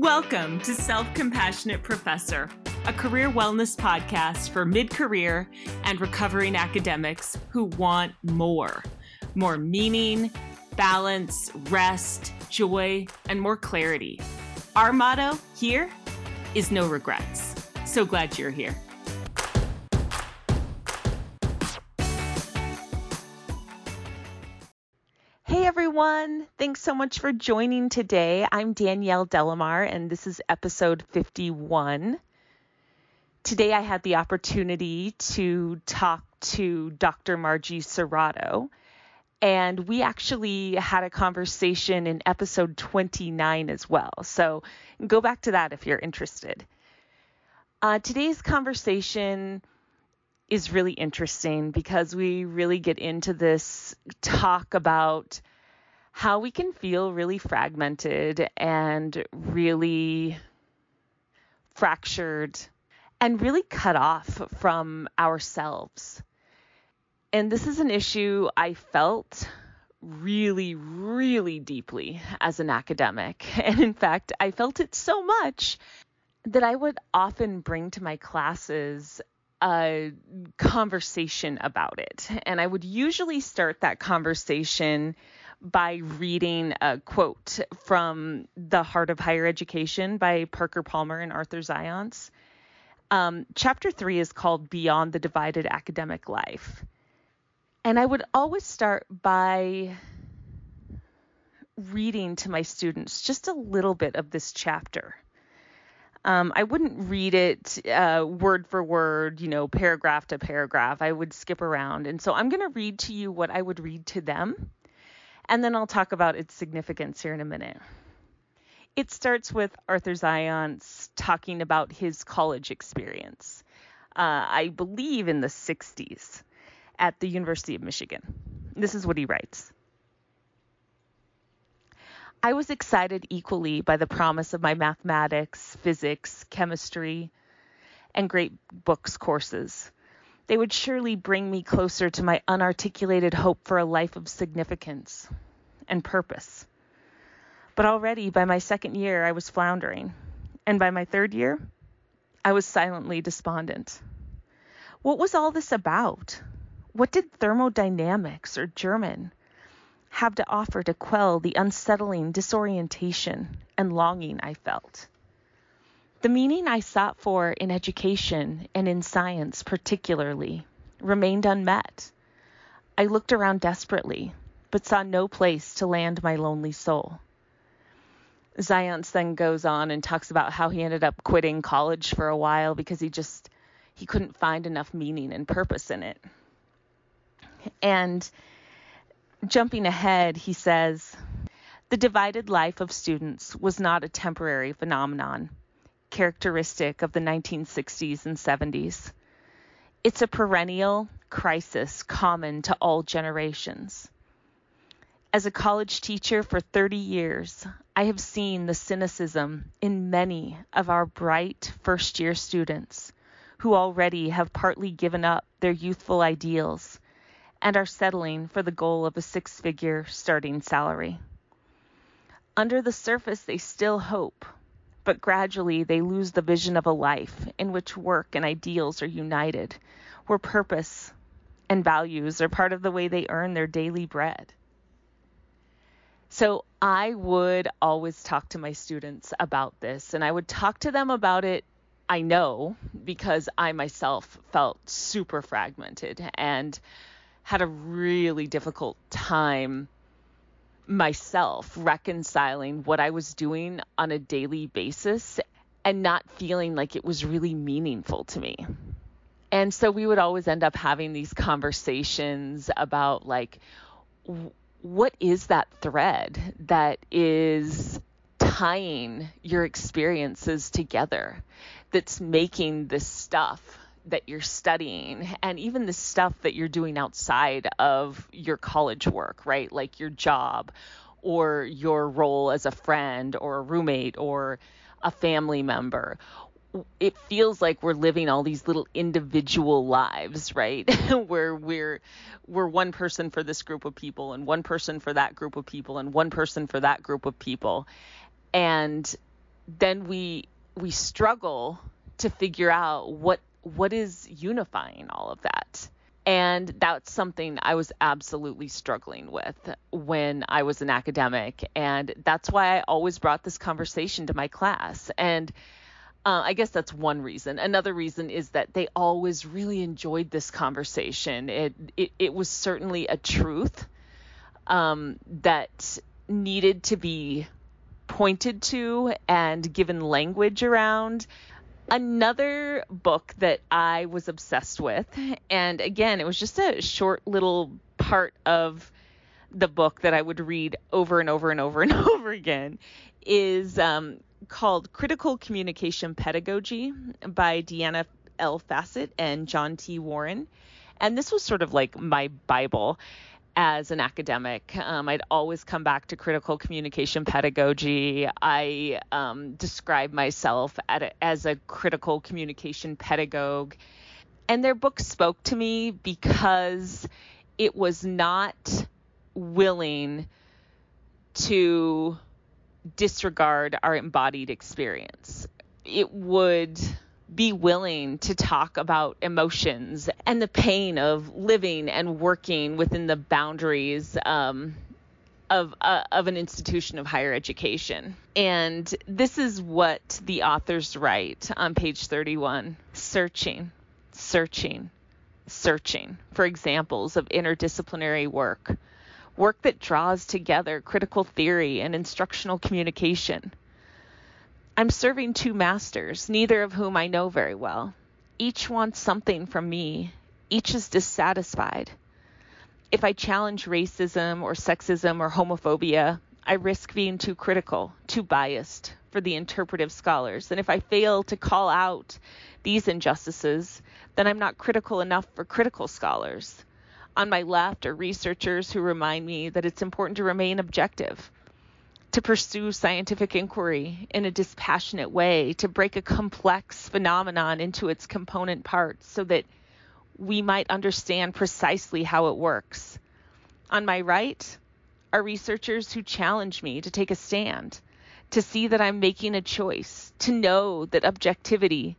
Welcome to Self Compassionate Professor, a career wellness podcast for mid career and recovering academics who want more more meaning, balance, rest, joy, and more clarity. Our motto here is no regrets. So glad you're here. Everyone, thanks so much for joining today. I'm Danielle De La Mare and this is episode 51. Today I had the opportunity to talk to Dr. Margie Serrato, and we actually had a conversation in episode 29 as well. So go back to that if you're interested. Uh, today's conversation is really interesting because we really get into this talk about how we can feel really fragmented and really fractured and really cut off from ourselves. And this is an issue I felt really, really deeply as an academic. And in fact, I felt it so much that I would often bring to my classes a conversation about it. And I would usually start that conversation by reading a quote from The Heart of Higher Education by Parker Palmer and Arthur Zajonc. Um, chapter three is called Beyond the Divided Academic Life. And I would always start by reading to my students just a little bit of this chapter. Um, I wouldn't read it uh, word for word, you know, paragraph to paragraph. I would skip around. And so I'm going to read to you what I would read to them. And then I'll talk about its significance here in a minute. It starts with Arthur Zajonc talking about his college experience, uh, I believe in the 60s at the University of Michigan. This is what he writes. I was excited equally by the promise of my mathematics, physics, chemistry, and great books courses. They would surely bring me closer to my unarticulated hope for a life of significance and purpose. But already by my second year, I was floundering. And by my third year, I was silently despondent. What was all this about? What did thermodynamics or German have to offer to quell the unsettling disorientation and longing I felt? The meaning I sought for in education and in science, particularly, remained unmet. I looked around desperately, but saw no place to land my lonely soul. Zajonc then goes on and talks about how he ended up quitting college for a while because he just he couldn't find enough meaning and purpose in it. And jumping ahead, he says, the divided life of students was not a temporary phenomenon, characteristic of the 1960s and 70s. It's a perennial crisis common to all generations. As a college teacher for 30 years, I have seen the cynicism in many of our bright first year students who already have partly given up their youthful ideals and are settling for the goal of a six figure starting salary. Under the surface, they still hope, but gradually they lose the vision of a life in which work and ideals are united, where purpose and values are part of the way they earn their daily bread. So I would always talk to my students about this, and I would talk to them about it. I know because I myself felt super fragmented and had a really difficult time myself reconciling what I was doing on a daily basis and not feeling like it was really meaningful to me. And so we would always end up having these conversations about like what is that thread that is tying your experiences together that's making this stuff that you're studying and even the stuff that you're doing outside of your college work, right? Like your job or your role as a friend or a roommate or a family member it feels like we're living all these little individual lives, right? Where we're we're one person for this group of people and one person for that group of people and one person for that group of people. And then we we struggle to figure out what what is unifying all of that. And that's something I was absolutely struggling with when I was an academic. And that's why I always brought this conversation to my class. And uh, I guess that's one reason. Another reason is that they always really enjoyed this conversation. It it, it was certainly a truth um, that needed to be pointed to and given language around. Another book that I was obsessed with, and again, it was just a short little part of the book that I would read over and over and over and over again, is um, called Critical Communication Pedagogy by Deanna L. Fassett and John T. Warren. And this was sort of like my Bible as an academic. Um, I'd always come back to critical communication pedagogy. I um, describe myself a, as a critical communication pedagogue. And their book spoke to me because it was not willing to disregard our embodied experience. It would be willing to talk about emotions and the pain of living and working within the boundaries um, of uh, of an institution of higher education. And this is what the authors write on page 31: searching, searching, searching for examples of interdisciplinary work, work that draws together critical theory and instructional communication I'm serving two masters, neither of whom I know very well. Each wants something from me, each is dissatisfied. If I challenge racism or sexism or homophobia, I risk being too critical, too biased for the interpretive scholars. And if I fail to call out these injustices, then I'm not critical enough for critical scholars. On my left are researchers who remind me that it's important to remain objective to pursue scientific inquiry in a dispassionate way, to break a complex phenomenon into its component parts so that we might understand precisely how it works. On my right are researchers who challenge me to take a stand, to see that I'm making a choice, to know that objectivity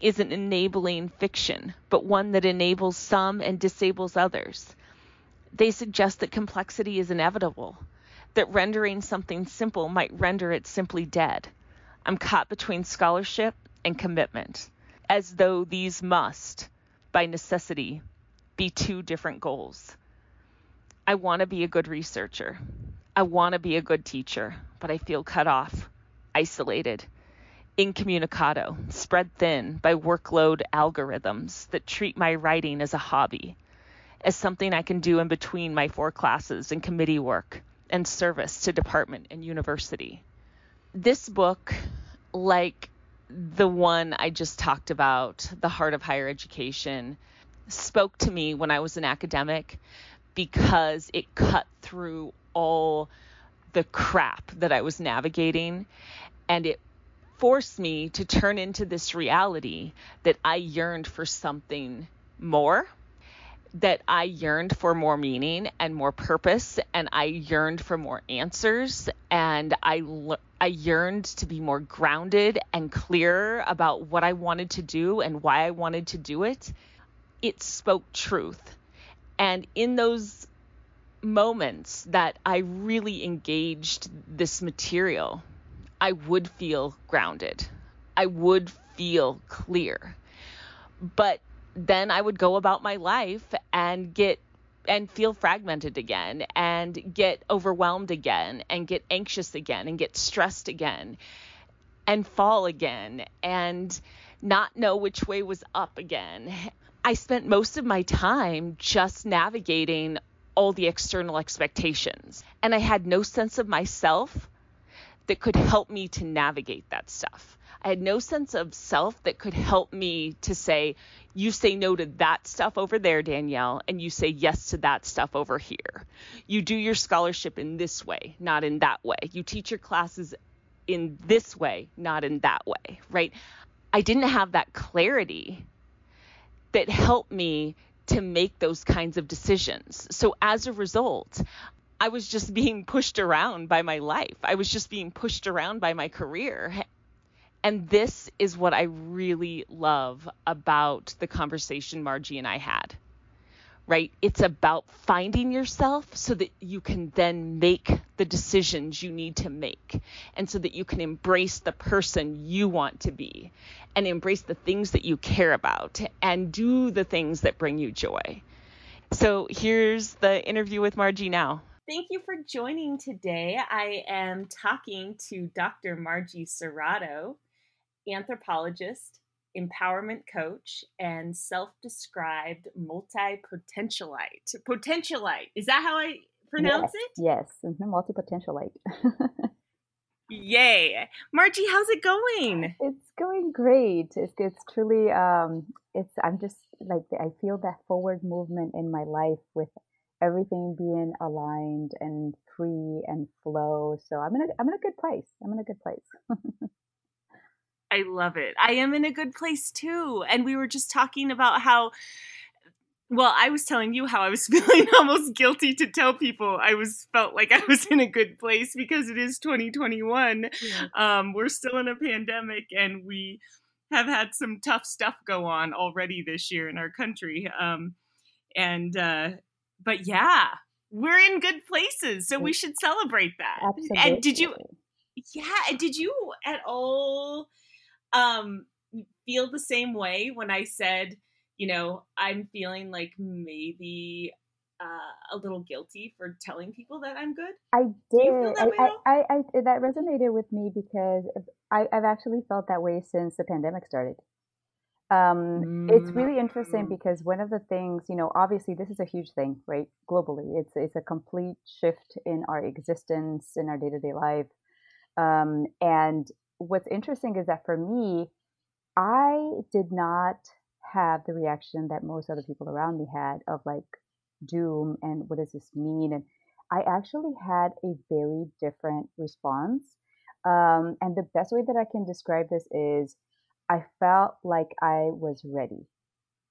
isn't enabling fiction, but one that enables some and disables others. They suggest that complexity is inevitable that rendering something simple might render it simply dead. I'm caught between scholarship and commitment, as though these must, by necessity, be two different goals. I want to be a good researcher. I want to be a good teacher, but I feel cut off, isolated, incommunicado, spread thin by workload algorithms that treat my writing as a hobby, as something I can do in between my four classes and committee work and service to department and university. This book, like the one I just talked about, The Heart of Higher Education, spoke to me when I was an academic because it cut through all the crap that I was navigating and it forced me to turn into this reality that I yearned for something more that I yearned for more meaning and more purpose and I yearned for more answers and I I yearned to be more grounded and clear about what I wanted to do and why I wanted to do it. It spoke truth. And in those moments that I really engaged this material, I would feel grounded. I would feel clear. But then I would go about my life and get and feel fragmented again and get overwhelmed again and get anxious again and get stressed again and fall again and not know which way was up again. I spent most of my time just navigating all the external expectations and I had no sense of myself that could help me to navigate that stuff. I had no sense of self that could help me to say, you say no to that stuff over there, Danielle, and you say yes to that stuff over here. You do your scholarship in this way, not in that way. You teach your classes in this way, not in that way, right? I didn't have that clarity that helped me to make those kinds of decisions. So as a result, I was just being pushed around by my life. I was just being pushed around by my career. And this is what I really love about the conversation Margie and I had. Right? It's about finding yourself so that you can then make the decisions you need to make and so that you can embrace the person you want to be and embrace the things that you care about and do the things that bring you joy. So here's the interview with Margie now. Thank you for joining today. I am talking to Dr. Margie Serrato anthropologist, empowerment coach, and self described multi potentialite. Potentialite. Is that how I pronounce yes, it? Yes, mm-hmm, multi potentialite. Yay. Margie, how's it going? It's going great. It's, it's truly, um, it's, I'm just like, I feel that forward movement in my life with everything being aligned and free and flow. So I'm in a, I'm in a good place. I'm in a good place. I love it. I am in a good place too. And we were just talking about how well, I was telling you how I was feeling almost guilty to tell people I was felt like I was in a good place because it is 2021. Yeah. Um, we're still in a pandemic and we have had some tough stuff go on already this year in our country. Um, and uh, but yeah, we're in good places, so we should celebrate that. Absolutely. And did you? Yeah, did you at all? um, feel the same way when I said, you know, I'm feeling like maybe uh, a little guilty for telling people that I'm good. I did. That I, I, I, I, that resonated with me because I, I've actually felt that way since the pandemic started. Um, mm. It's really interesting mm. because one of the things, you know, obviously this is a huge thing, right? Globally, it's it's a complete shift in our existence in our day to day life. Um, and what's interesting is that for me, I did not have the reaction that most other people around me had of like doom and what does this mean? And I actually had a very different response. Um, and the best way that I can describe this is I felt like I was ready.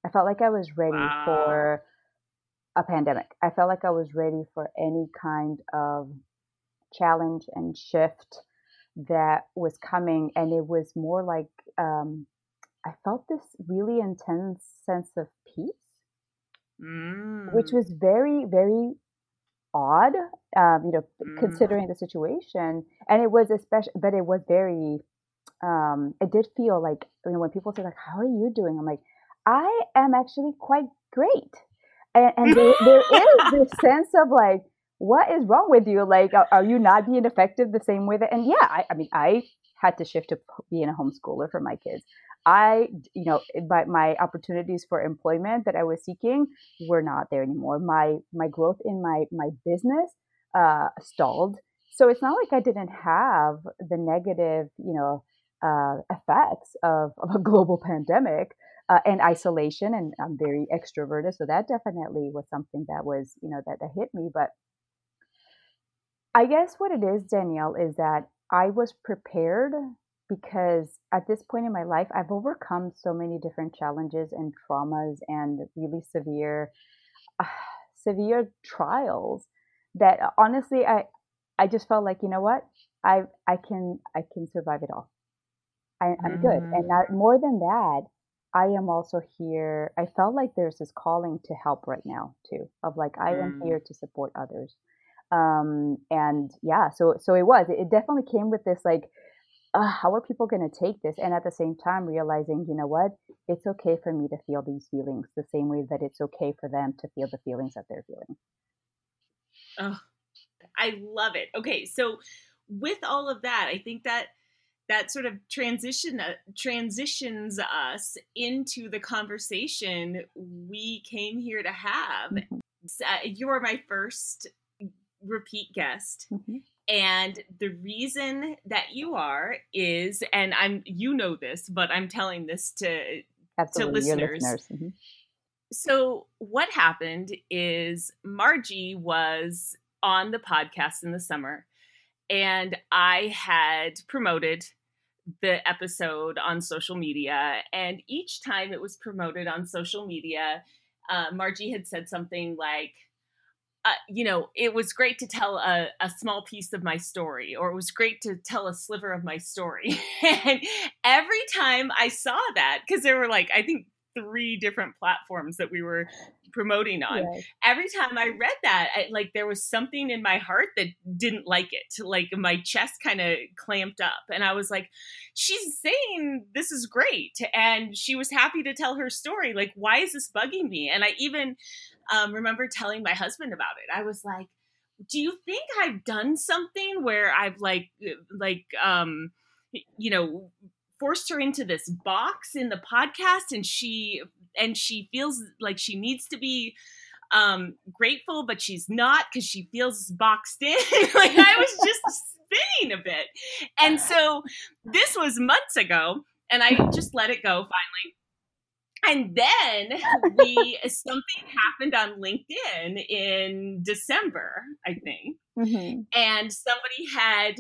I felt like I was ready wow. for a pandemic. I felt like I was ready for any kind of challenge and shift that was coming and it was more like um, i felt this really intense sense of peace mm. which was very very odd um, you know mm. considering the situation and it was especially but it was very um, it did feel like you know when people say like how are you doing i'm like i am actually quite great and, and there, there is this sense of like what is wrong with you? Like, are, are you not being effective the same way that? And yeah, I, I, mean, I had to shift to being a homeschooler for my kids. I, you know, but my opportunities for employment that I was seeking were not there anymore. My my growth in my my business uh, stalled. So it's not like I didn't have the negative, you know, uh, effects of, of a global pandemic. Uh, and isolation and i'm very extroverted so that definitely was something that was you know that, that hit me but I guess what it is, Danielle, is that I was prepared because at this point in my life, I've overcome so many different challenges and traumas and really severe, uh, severe trials that uh, honestly, I, I just felt like, you know what, I, I can, I can survive it all. I, am mm. good. And mm. not, more than that, I am also here. I felt like there's this calling to help right now too, of like, I mm. am here to support others um and yeah so so it was it definitely came with this like uh, how are people going to take this and at the same time realizing you know what it's okay for me to feel these feelings the same way that it's okay for them to feel the feelings that they're feeling oh i love it okay so with all of that i think that that sort of transition uh, transitions us into the conversation we came here to have mm-hmm. uh, you're my first repeat guest. Mm-hmm. And the reason that you are is, and I'm you know this, but I'm telling this to Absolutely, to listeners. listeners. Mm-hmm. So what happened is Margie was on the podcast in the summer, and I had promoted the episode on social media. And each time it was promoted on social media, uh, Margie had said something like, uh, you know, it was great to tell a, a small piece of my story, or it was great to tell a sliver of my story. and every time I saw that, because there were like, I think three different platforms that we were promoting on. Yes. Every time I read that, I, like there was something in my heart that didn't like it. Like my chest kind of clamped up, and I was like, "She's saying this is great," and she was happy to tell her story. Like, why is this bugging me? And I even um, remember telling my husband about it. I was like, "Do you think I've done something where I've like, like, um, you know?" Forced her into this box in the podcast and she and she feels like she needs to be um grateful but she's not because she feels boxed in. Like i was just spinning a bit. And so this was months ago and i just let it go finally. And then we something happened on linkedin in december i think. Mm-hmm. and somebody had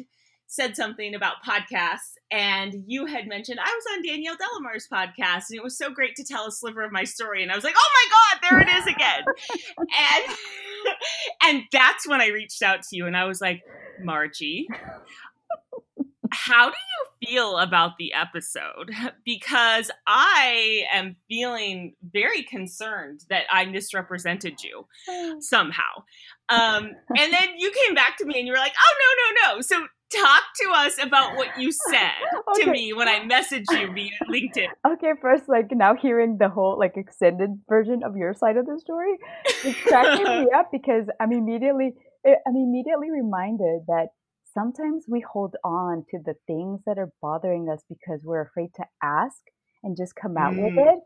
said something about podcasts and you had mentioned I was on Danielle De La Mare's podcast and it was so great to tell a sliver of my story and I was like, "Oh my god, there it is again." and and that's when I reached out to you and I was like, "Margie, how do you feel about the episode? Because I am feeling very concerned that I misrepresented you somehow. Um, and then you came back to me and you were like, oh, no, no, no. So talk to us about what you said okay. to me when I messaged you via LinkedIn. Okay, first, like now hearing the whole like extended version of your side of the story, it's cracking me up because I'm immediately I'm immediately reminded that sometimes we hold on to the things that are bothering us because we're afraid to ask and just come out mm. with it.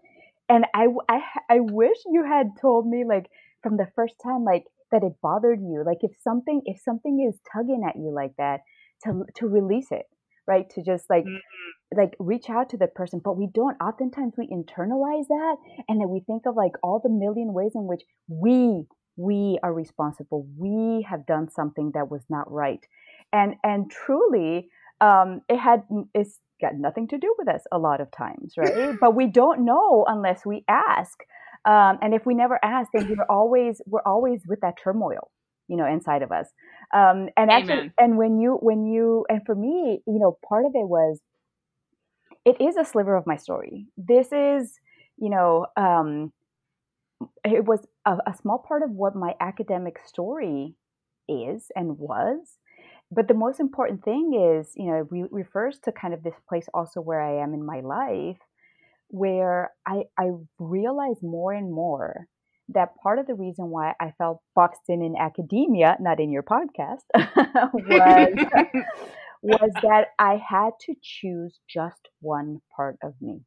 And I, I I wish you had told me like from the first time like that it bothered you. Like if something if something is tugging at you like that, to to release it right? To just like mm-hmm. like reach out to the person but we don't oftentimes we internalize that and then we think of like all the million ways in which we we are responsible. We have done something that was not right. And and truly um it had it's got nothing to do with us a lot of times right? But we don't know unless we ask. Um, and if we never ask then we're always we're always with that turmoil you know inside of us. Um, and actually and when you when you and for me you know part of it was it is a sliver of my story. This is you know um, it was a, a small part of what my academic story is and was. But the most important thing is you know re- refers to kind of this place also where i am in my life where i i realize more and more that part of the reason why I felt boxed in in academia, not in your podcast, was, was that I had to choose just one part of me.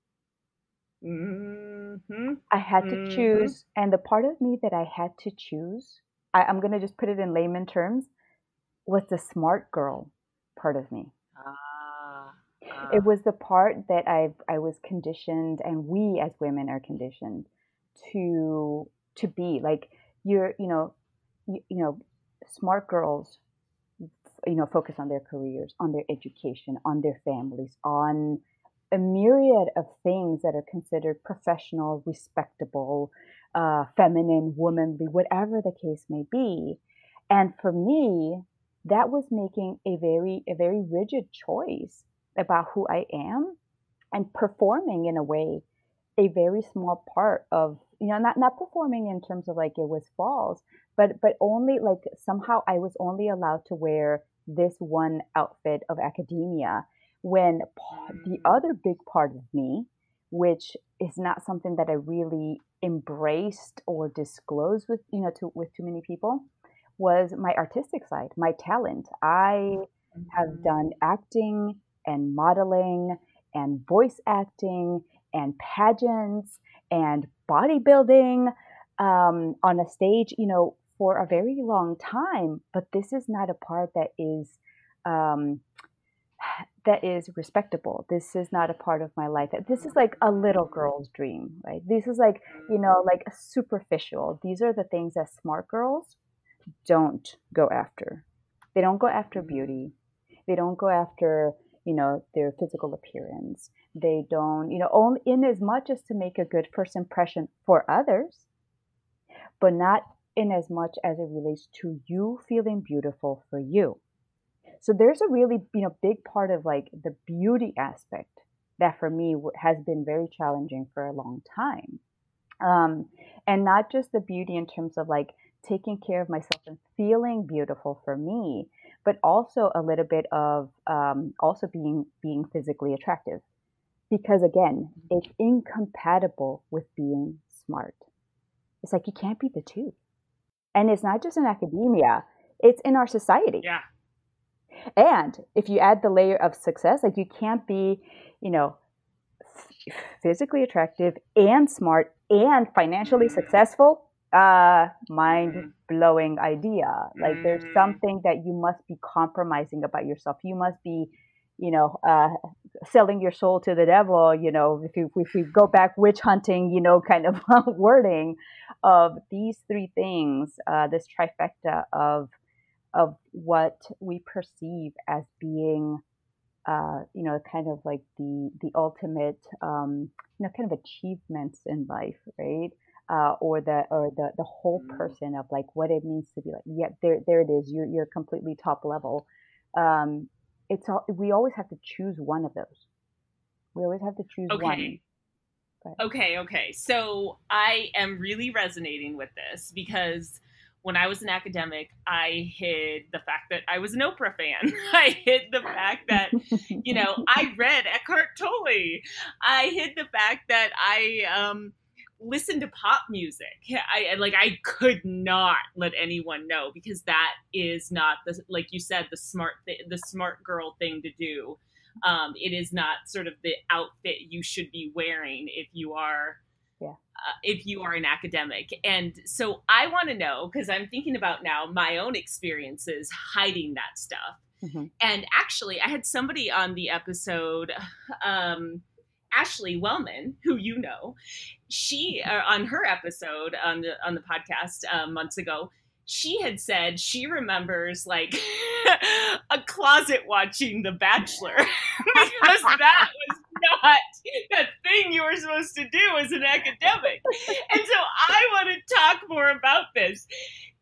Mm-hmm. I had to mm-hmm. choose, and the part of me that I had to choose, I, am going to just put it in layman terms, was the smart girl part of me. Ah, ah. It was the part that I I was conditioned, and we as women are conditioned to to be like you're you know you, you know smart girls you know focus on their careers on their education on their families on a myriad of things that are considered professional respectable uh, feminine womanly whatever the case may be. And for me that was making a very a very rigid choice about who i am and performing in a way a very small part of you know not not performing in terms of like it was false but but only like somehow i was only allowed to wear this one outfit of academia when the mm. other big part of me which is not something that i really embraced or disclosed with you know to with too many people was my artistic side my talent i have mm-hmm. done acting and modeling and voice acting and pageants and bodybuilding um, on a stage, you know, for a very long time. But this is not a part that is um, that is respectable. This is not a part of my life. This is like a little girl's dream, right? This is like you know, like superficial. These are the things that smart girls don't go after. They don't go after beauty. They don't go after you know their physical appearance they don't you know only in as much as to make a good first impression for others but not in as much as it relates to you feeling beautiful for you. So there's a really, you know, big part of like the beauty aspect that for me has been very challenging for a long time. Um, and not just the beauty in terms of like taking care of myself and feeling beautiful for me, but also a little bit of um, also being being physically attractive, because again, mm-hmm. it's incompatible with being smart. It's like you can't be the two, and it's not just in academia; it's in our society. Yeah. And if you add the layer of success, like you can't be, you know, physically attractive and smart and financially mm-hmm. successful uh mind mm-hmm. blowing idea. Like there's something that you must be compromising about yourself. You must be you know uh selling your soul to the devil you know if you if we go back witch hunting you know kind of wording of these three things uh this trifecta of of what we perceive as being uh, you know, kind of like the the ultimate, um, you know, kind of achievements in life, right? Uh, or the or the the whole mm-hmm. person of like what it means to be like, yeah, there there it is. You're you're completely top level. Um, it's all we always have to choose one of those. We always have to choose okay. one. Okay, okay. So I am really resonating with this because when I was an academic, I hid the fact that I was an Oprah fan. I hid the fact that, you know, I read Eckhart Tolle. I hid the fact that I um, listened to pop music. I like I could not let anyone know because that is not the like you said the smart th- the smart girl thing to do. Um, it is not sort of the outfit you should be wearing if you are yeah. Uh, if you are an academic. And so I want to know because I'm thinking about now my own experiences hiding that stuff. Mm-hmm. And actually, I had somebody on the episode, um, Ashley Wellman, who you know, she uh, on her episode on the on the podcast uh, months ago, she had said she remembers like a closet watching The Bachelor because that was not that thing you were supposed to do as an academic. And so I want to talk more about this.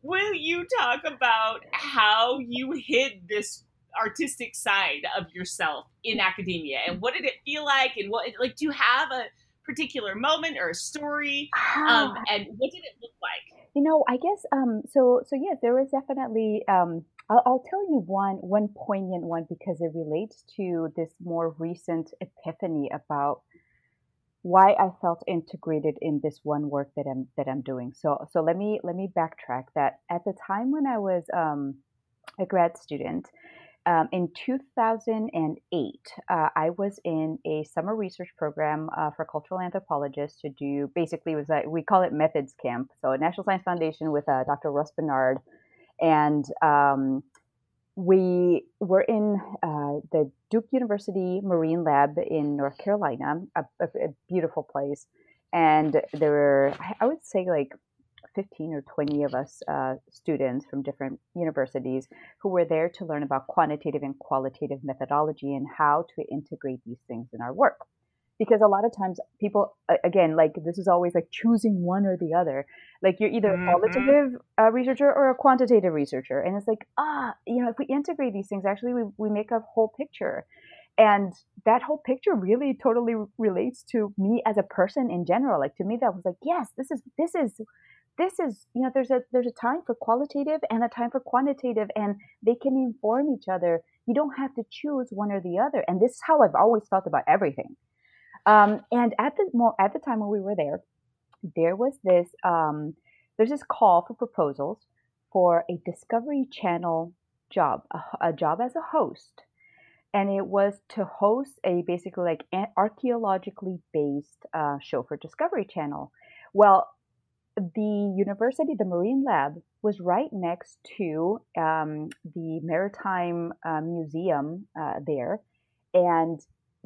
Will you talk about how you hid this artistic side of yourself in academia and what did it feel like and what like do you have a particular moment or a story um, and what did it look like you know i guess um so so yeah there was definitely um I'll, I'll, tell you one one poignant one because it relates to this more recent epiphany about why I felt integrated in this one work that I'm that I'm doing. So so let me let me backtrack. That at the time when I was um, a grad student. Um, in 2008, uh, I was in a summer research program uh, for cultural anthropologists to do basically was a, we call it methods camp. So a National Science Foundation with uh, Dr. Russ Bernard and um, we were in uh, the Duke University Marine Lab in North Carolina, a, a, a, beautiful place. And there were, I would say, like 15 or 20 of us uh, students from different universities who were there to learn about quantitative and qualitative methodology and how to integrate these things in our work. Because a lot of times people again like this is always like choosing one or the other. Like you're either mm-hmm. a qualitative uh, researcher or a quantitative researcher. And it's like ah you know if we integrate these things actually we, we make a whole picture. And that whole picture really totally relates to me as a person in general. Like to me that was like yes this is this is this is you know there's a there's a time for qualitative and a time for quantitative and they can inform each other. You don't have to choose one or the other and this is how i've always felt about everything. Um, and at the at the time when we were there, there was this um, there's this call for proposals for a Discovery Channel job, a, a job as a host, and it was to host a basically like archaeologically based uh, show for Discovery Channel. Well, the university, the Marine Lab, was right next to um, the Maritime uh, Museum uh, there, and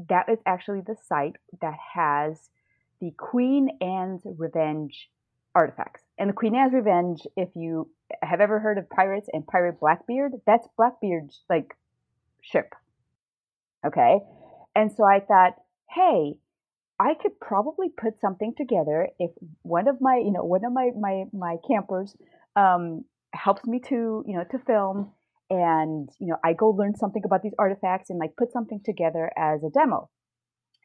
that is actually the site that has the Queen Anne's Revenge artifacts. And the Queen Anne's Revenge, if you have ever heard of pirates and Pirate Blackbeard, that's Blackbeard's like ship. Okay. And so I thought, hey, I could probably put something together if one of my, you know, one of my my my campers um, helps me to you know to film and you know i go learn something about these artifacts and like put something together as a demo.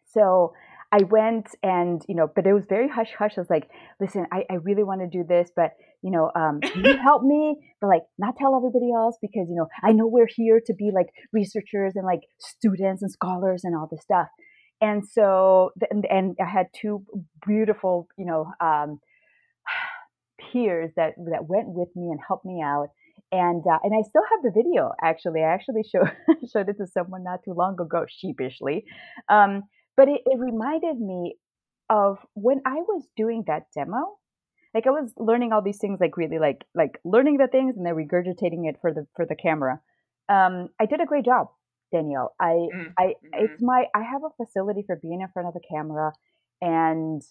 So i went and you know but it was very hush hush. I was like listen i, I really want to do this but you know um, can you help me? But like not tell everybody else because you know i know we're here to be like researchers and like students and scholars and all this stuff and so and, and i had two beautiful you know um, peers that that went with me and helped me out and uh, and I still have the video. Actually, I actually showed showed it to someone not too long ago, sheepishly. Um, but it, it reminded me of when I was doing that demo. Like I was learning all these things, like really, like like learning the things and then regurgitating it for the for the camera. Um, I did a great job, Danielle. I mm-hmm. I it's my I have a facility for being in front of the camera and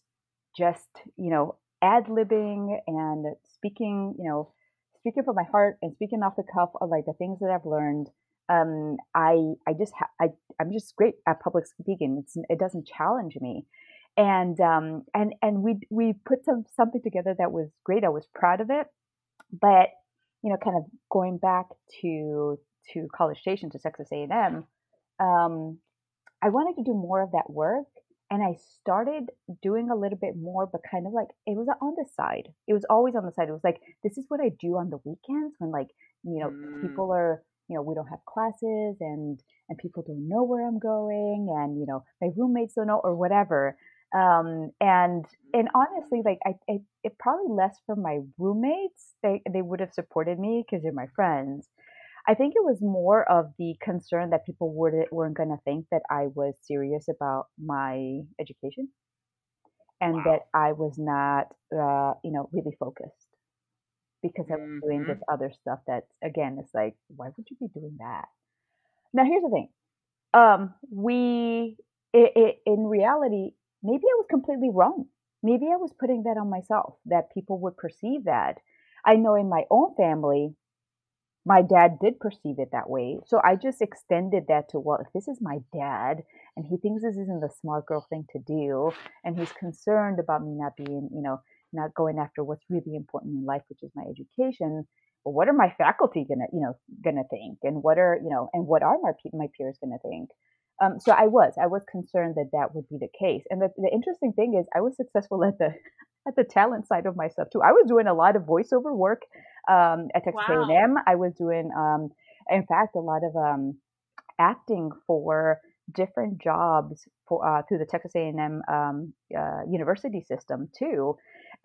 just you know ad libbing and speaking, you know speaking from my heart and speaking off the cuff of like the things that I've learned, um, I I just ha- I I'm just great at public speaking. It's, it doesn't challenge me, and um and and we we put some something together that was great. I was proud of it, but you know, kind of going back to to College Station to Texas A&M, um, I wanted to do more of that work and I started doing a little bit more, but kind of like it was on the side. It was always on the side. It was like this is what I do on the weekends when like you know mm. people are you know we don't have classes and and people don't know where I'm going and you know my roommates don't know or whatever. Um, and and honestly, like I, I it probably less for my roommates. They they would have supported me because they're my friends. I think it was more of the concern that people weren't weren't going to think that I was serious about my education, and wow. that I was not, uh, you know, really focused because I was mm-hmm. doing this other stuff. That again, it's like, why would you be doing that? Now, here's the thing: um, we, it, it, in reality, maybe I was completely wrong. Maybe I was putting that on myself that people would perceive that. I know in my own family, my dad did perceive it that way. So I just extended that to, well, if this is my dad and he thinks this isn't the smart girl thing to do, and he's concerned about me not being, you know, not going after what's really important in life, which is my education. Well, what are my faculty gonna, you know, gonna think, and what are, you know, and what are my my peers gonna think? Um, so I was, I was concerned that that would be the case. And the, the interesting thing is, I was successful at the at the talent side of myself too. I was doing a lot of voiceover work um, at Texas wow. A&M. I was doing, um, in fact, a lot of um, acting for different jobs for uh, through the Texas A&M um, uh, university system too,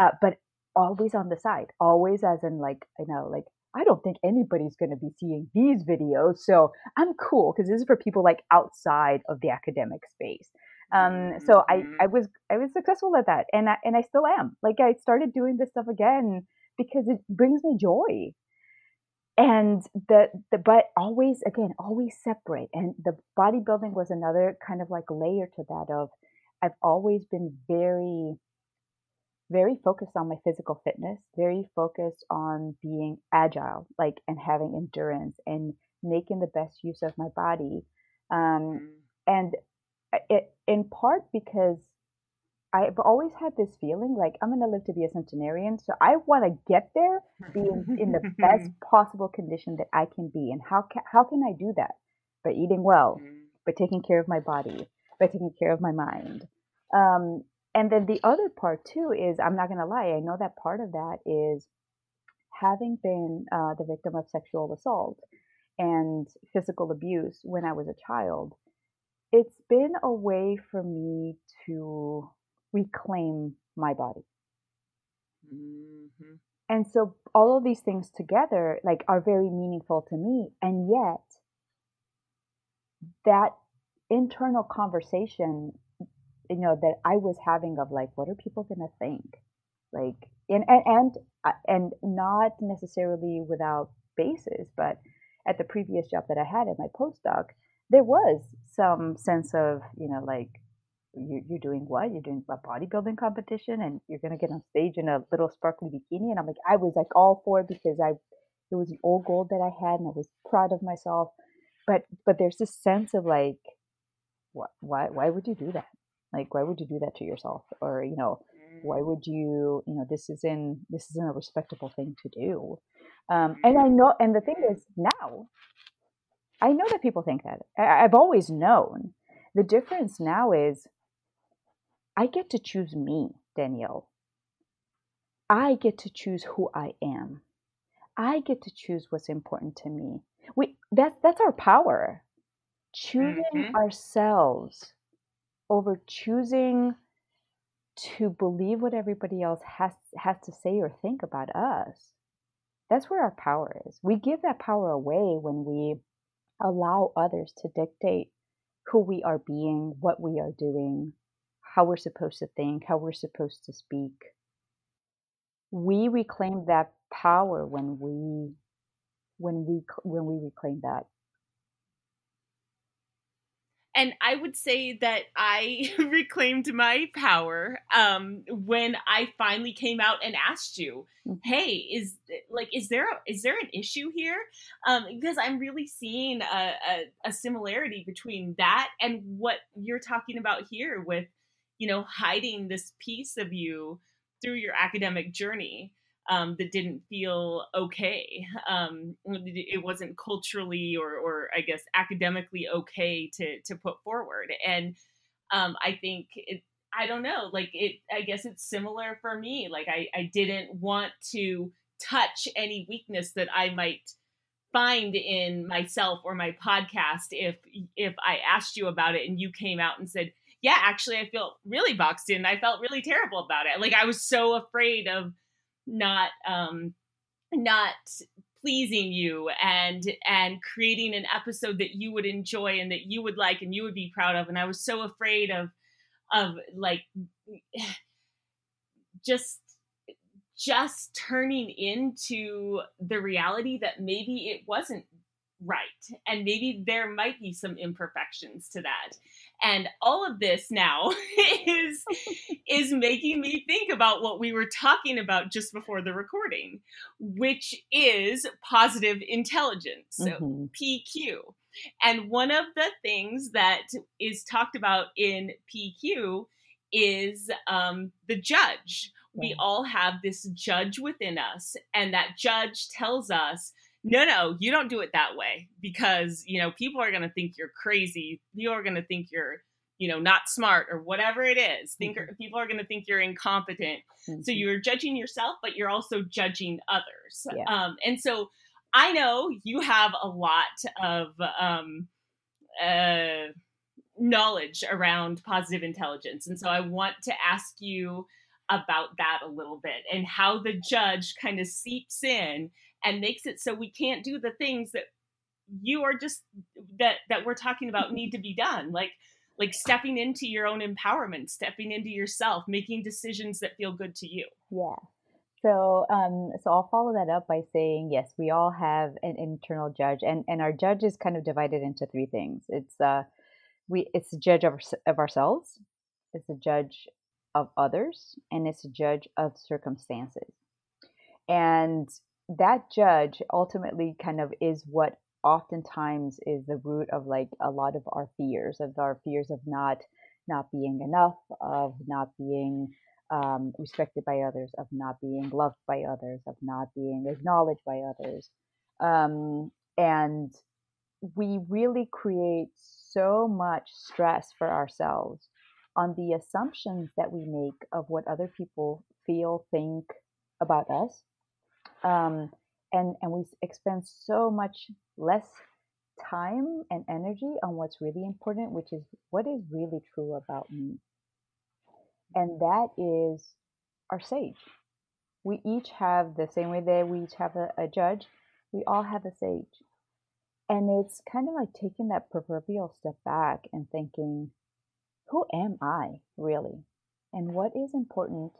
uh, but always on the side, always as in like you know like I don't think anybody's going to be seeing these videos, so I'm cool because this is for people like outside of the academic space. Um, so I, I mm-hmm. was I was successful at that, and I, and I still am. Like I started doing this stuff again because it brings me joy, and the the but always again always separate. And the bodybuilding was another kind of like layer to that. Of I've always been very very focused on my physical fitness, very focused on being agile, like and having endurance and making the best use of my body. Um, mm. and it in part because I've always had this feeling like I'm going to live to be a centenarian. So I want to get there, being in, the best possible condition that I can be. And how can, how can I do that? By eating well, mm-hmm. by taking care of my body, by taking care of my mind. Um, and then the other part too is I'm not going to lie. I know that part of that is having been uh, the victim of sexual assault and physical abuse when I was a child it's been a way for me to reclaim my body. Mm-hmm. And so all of these things together like are very meaningful to me and yet that internal conversation you know that I was having of like what are people going to think like and and and, uh, and not necessarily without basis but at the previous job that I had at my postdoc there was some sense of you know like you, you're doing what? You're doing a bodybuilding competition and you're going to get on stage in a little sparkly bikini? And i'm like i was like all for it because i it was an old goal that i had and i was proud of myself. But but there's this sense of like what why why would you do that? Like why would you do that to yourself? Or you know why would you you know this isn't this isn't a respectable thing to do. Um, and i know and the thing is now i know that people think that. I, i've always known. The difference now is i get to choose me danielle. I get to choose who i am. I get to choose what's important to me. We that that's our power. Choosing mm-hmm. ourselves over choosing to believe what everybody else has has to say or think about us. That's where our power is. We give that power away when we allow others to dictate who we are being what we are doing how we're supposed to think how we're supposed to speak we reclaim that power when we when we when we reclaim that and I would say that I reclaimed my power um, when I finally came out and asked you, mm. "Hey, is like is there a, is there an issue here?" Um, because I'm really seeing a, a, a similarity between that and what you're talking about here with, you know, hiding this piece of you through your academic journey um, that didn't feel okay. Um, it wasn't culturally or, or I guess academically okay to to put forward. And um, I think it, I don't know, like it. I guess it's similar for me. Like I, I didn't want to touch any weakness that I might find in myself or my podcast if if I asked you about it and you came out and said, "Yeah, actually I feel really boxed in. I felt really terrible about it." Like I was so afraid of not um not pleasing you and and creating an episode that you would enjoy and that you would like and you would be proud of and i was so afraid of of like just just turning into the reality that maybe it wasn't right and maybe there might be some imperfections to that and all of this now is is making me think about what we were talking about just before the recording which is positive intelligence so mm-hmm. pq and one of the things that is talked about in pq is um, the judge. We all have this judge within us and that judge tells us no, no, you don't do it that way because, you know, people are going to think you're crazy. People are going to think you're, you know, not smart or whatever it is. Think mm-hmm. people are going to think you're incompetent. Mm-hmm. So you're judging yourself, but you're also judging others. Yeah. Um, and so I know you have a lot of um, uh, knowledge around positive intelligence. And so I want to ask you about that a little bit and how the judge kind of seeps in and makes it so we can't do the things that you are just that that we're talking about need to be done like like stepping into your own empowerment stepping into yourself making decisions that feel good to you. Yeah. So um so i'll follow that up by saying yes we all have an internal judge and and our judge is kind of divided into three things. It's uh we it's a judge of, of ourselves it's a judge of others and it's a judge of circumstances. And that judge ultimately kind of is what oftentimes is the root of like a lot of our fears of our fears of not not being enough of not being um, respected by others of not being loved by others of not being acknowledged by others. Um, and we really create so much stress for ourselves on the assumptions that we make of what other people feel think about us um, and and we expend so much less time and energy on what's really important, which is what is really true about me, and that is our sage. We each have the same way that we each have a, a judge. We all have a sage, and it's kind of like taking that proverbial step back and thinking, who am I really, and what is important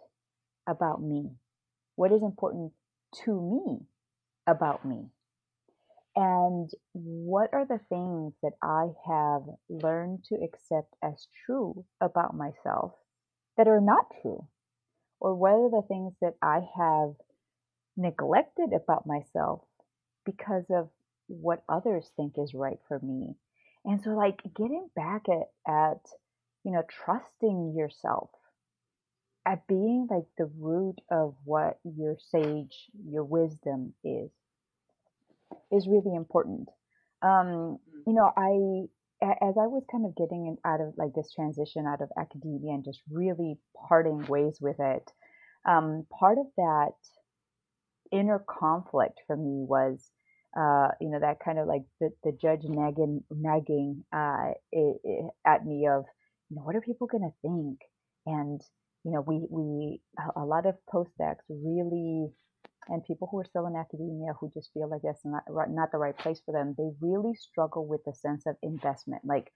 about me? What is important to me about me? And what are the things that I have learned to accept as true about myself that are not true? Or what are the things that I have neglected about myself because of what others think is right for me? And so, like, getting back at, at you know, trusting yourself at being like the root of what your sage, your wisdom is, is really important. Um, you know, I as I was kind of getting out of like this transition out of academia and just really parting ways with it, um, part of that inner conflict for me was, uh, you know, that kind of like the, the judge nagging, nagging uh, it, it, at me of, you know, what are people going to think? And, you know, we, we, a lot of postdocs really and people who are still in academia who just feel like that's not not the right place for them they really struggle with the sense of investment like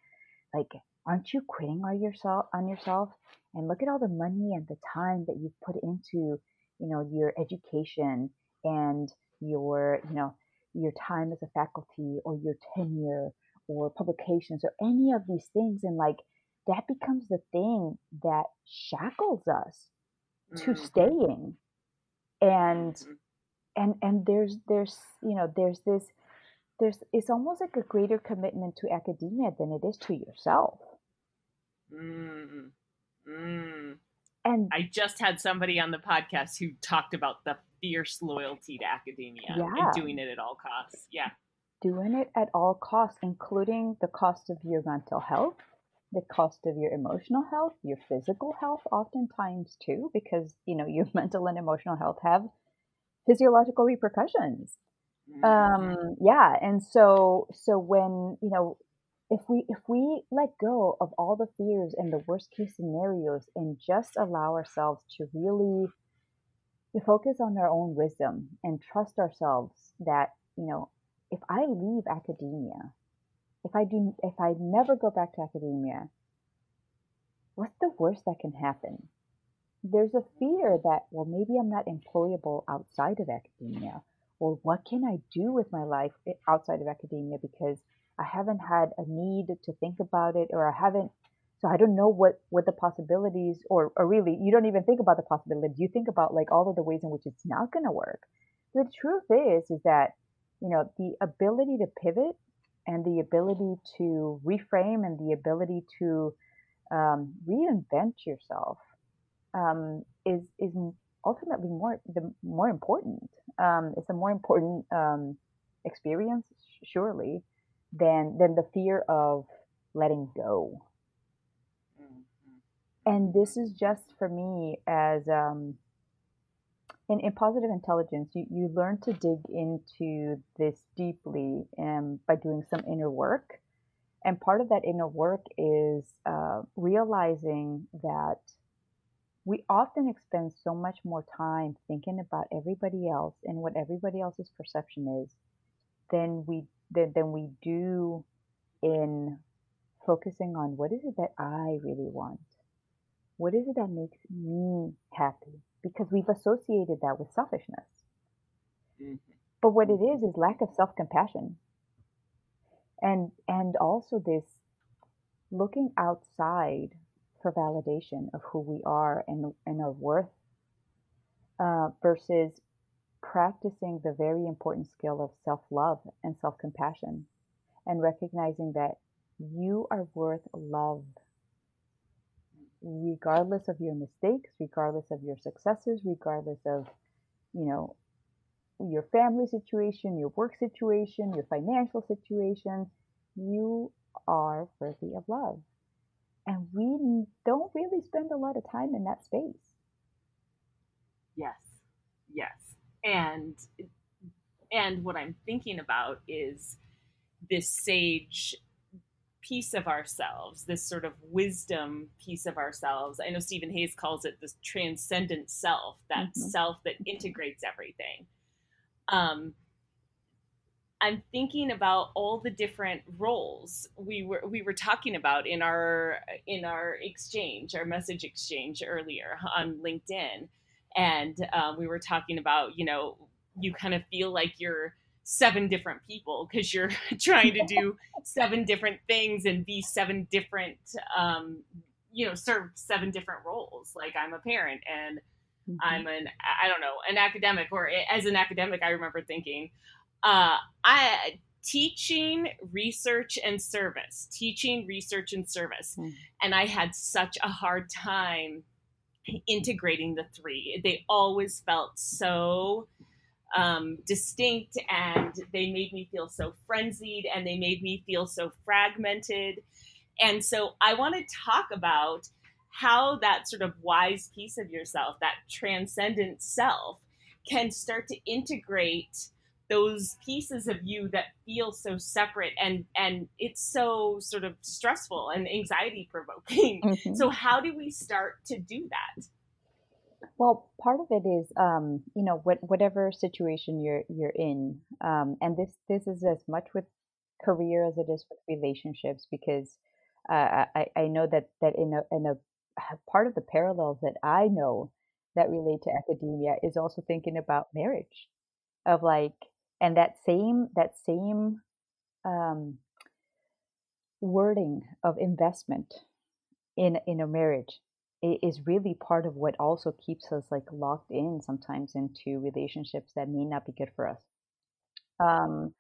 like aren't you quitting on yourself on yourself? And look at all the money and the time that you've put into you know your education and your you know your time as a faculty or your tenure or publications or any of these things. And like that becomes the thing that shackles us to mm-hmm. staying and mm-hmm. and and there's there's you know there's this there's it's almost like a greater commitment to academia than it is to yourself mm, mm. and i just had somebody on the podcast who talked about the fierce loyalty to academia yeah. and doing it at all costs yeah doing it at all costs including the cost of your mental health the cost of your emotional health, your physical health, oftentimes too, because you know your mental and emotional health have physiological repercussions. Mm-hmm. Um, yeah, and so so when you know if we if we let go of all the fears and the worst case scenarios and just allow ourselves to really to focus on our own wisdom and trust ourselves that you know if I leave academia if I do, if I never go back to academia, what's the worst that can happen? There's a fear that, well, maybe I'm not employable outside of academia, or what can I do with my life outside of academia because I haven't had a need to think about it, or I haven't. So I don't know what what the possibilities, or or really, you don't even think about the possibilities. You think about like all of the ways in which it's not going to work. The truth is, is that you know the ability to pivot and the ability to reframe and the ability to um, reinvent yourself um, is is ultimately more the more important. Um, it's a more important um, experience, surely, than than the fear of letting go. Mm-hmm. And this is just for me as um, in, in positive intelligence, you, you learn to dig into this deeply um, by doing some inner work. And part of that inner work is uh, realizing that we often expend so much more time thinking about everybody else and what everybody else's perception is than we than, than we do in focusing on what is it that I really want? What is it that makes me happy? Because we've associated that with selfishness. Mm-hmm. But what it is is lack of self-compassion. And and also this looking outside for validation of who we are and, and our worth uh, versus practicing the very important skill of self-love and self-compassion and recognizing that you are worth love regardless of your mistakes, regardless of your successes, regardless of, you know, your family situation, your work situation, your financial situation, you are worthy of love. And we don't really spend a lot of time in that space. Yes. Yes. And and what I'm thinking about is this sage piece of ourselves, this sort of wisdom piece of ourselves. I know Steven Hayes calls it this transcendent self, that mm-hmm. self that integrates everything. Um, I'm thinking about all the different roles we were we were talking about in our in our exchange, our message exchange earlier on LinkedIn, and um, we were talking about you know you kind of feel like you're seven different people because you're trying to do seven different things and be seven different um, you know serve seven different roles like i'm a parent and mm-hmm. i'm an i don't know an academic or as an academic i remember thinking uh, i teaching research and service teaching research and service mm-hmm. and i had such a hard time integrating the three. They always felt so um, distinct and they made me feel so frenzied and they made me feel so fragmented. And so I want to talk about how that sort of wise piece of yourself, that transcendent self, can start to integrate those pieces of you that feel so separate and and it's so sort of stressful and anxiety provoking mm-hmm. so how do we start to do that well part of it is um, you know what, whatever situation you're you're in um, and this this is as much with career as it is with relationships because uh, I, I know that that in a in a part of the parallels that I know that relate to academia is also thinking about marriage of like and that same that same um, wording of investment in in a marriage is really part of what also keeps us like locked in sometimes into relationships that may not be good for us. Um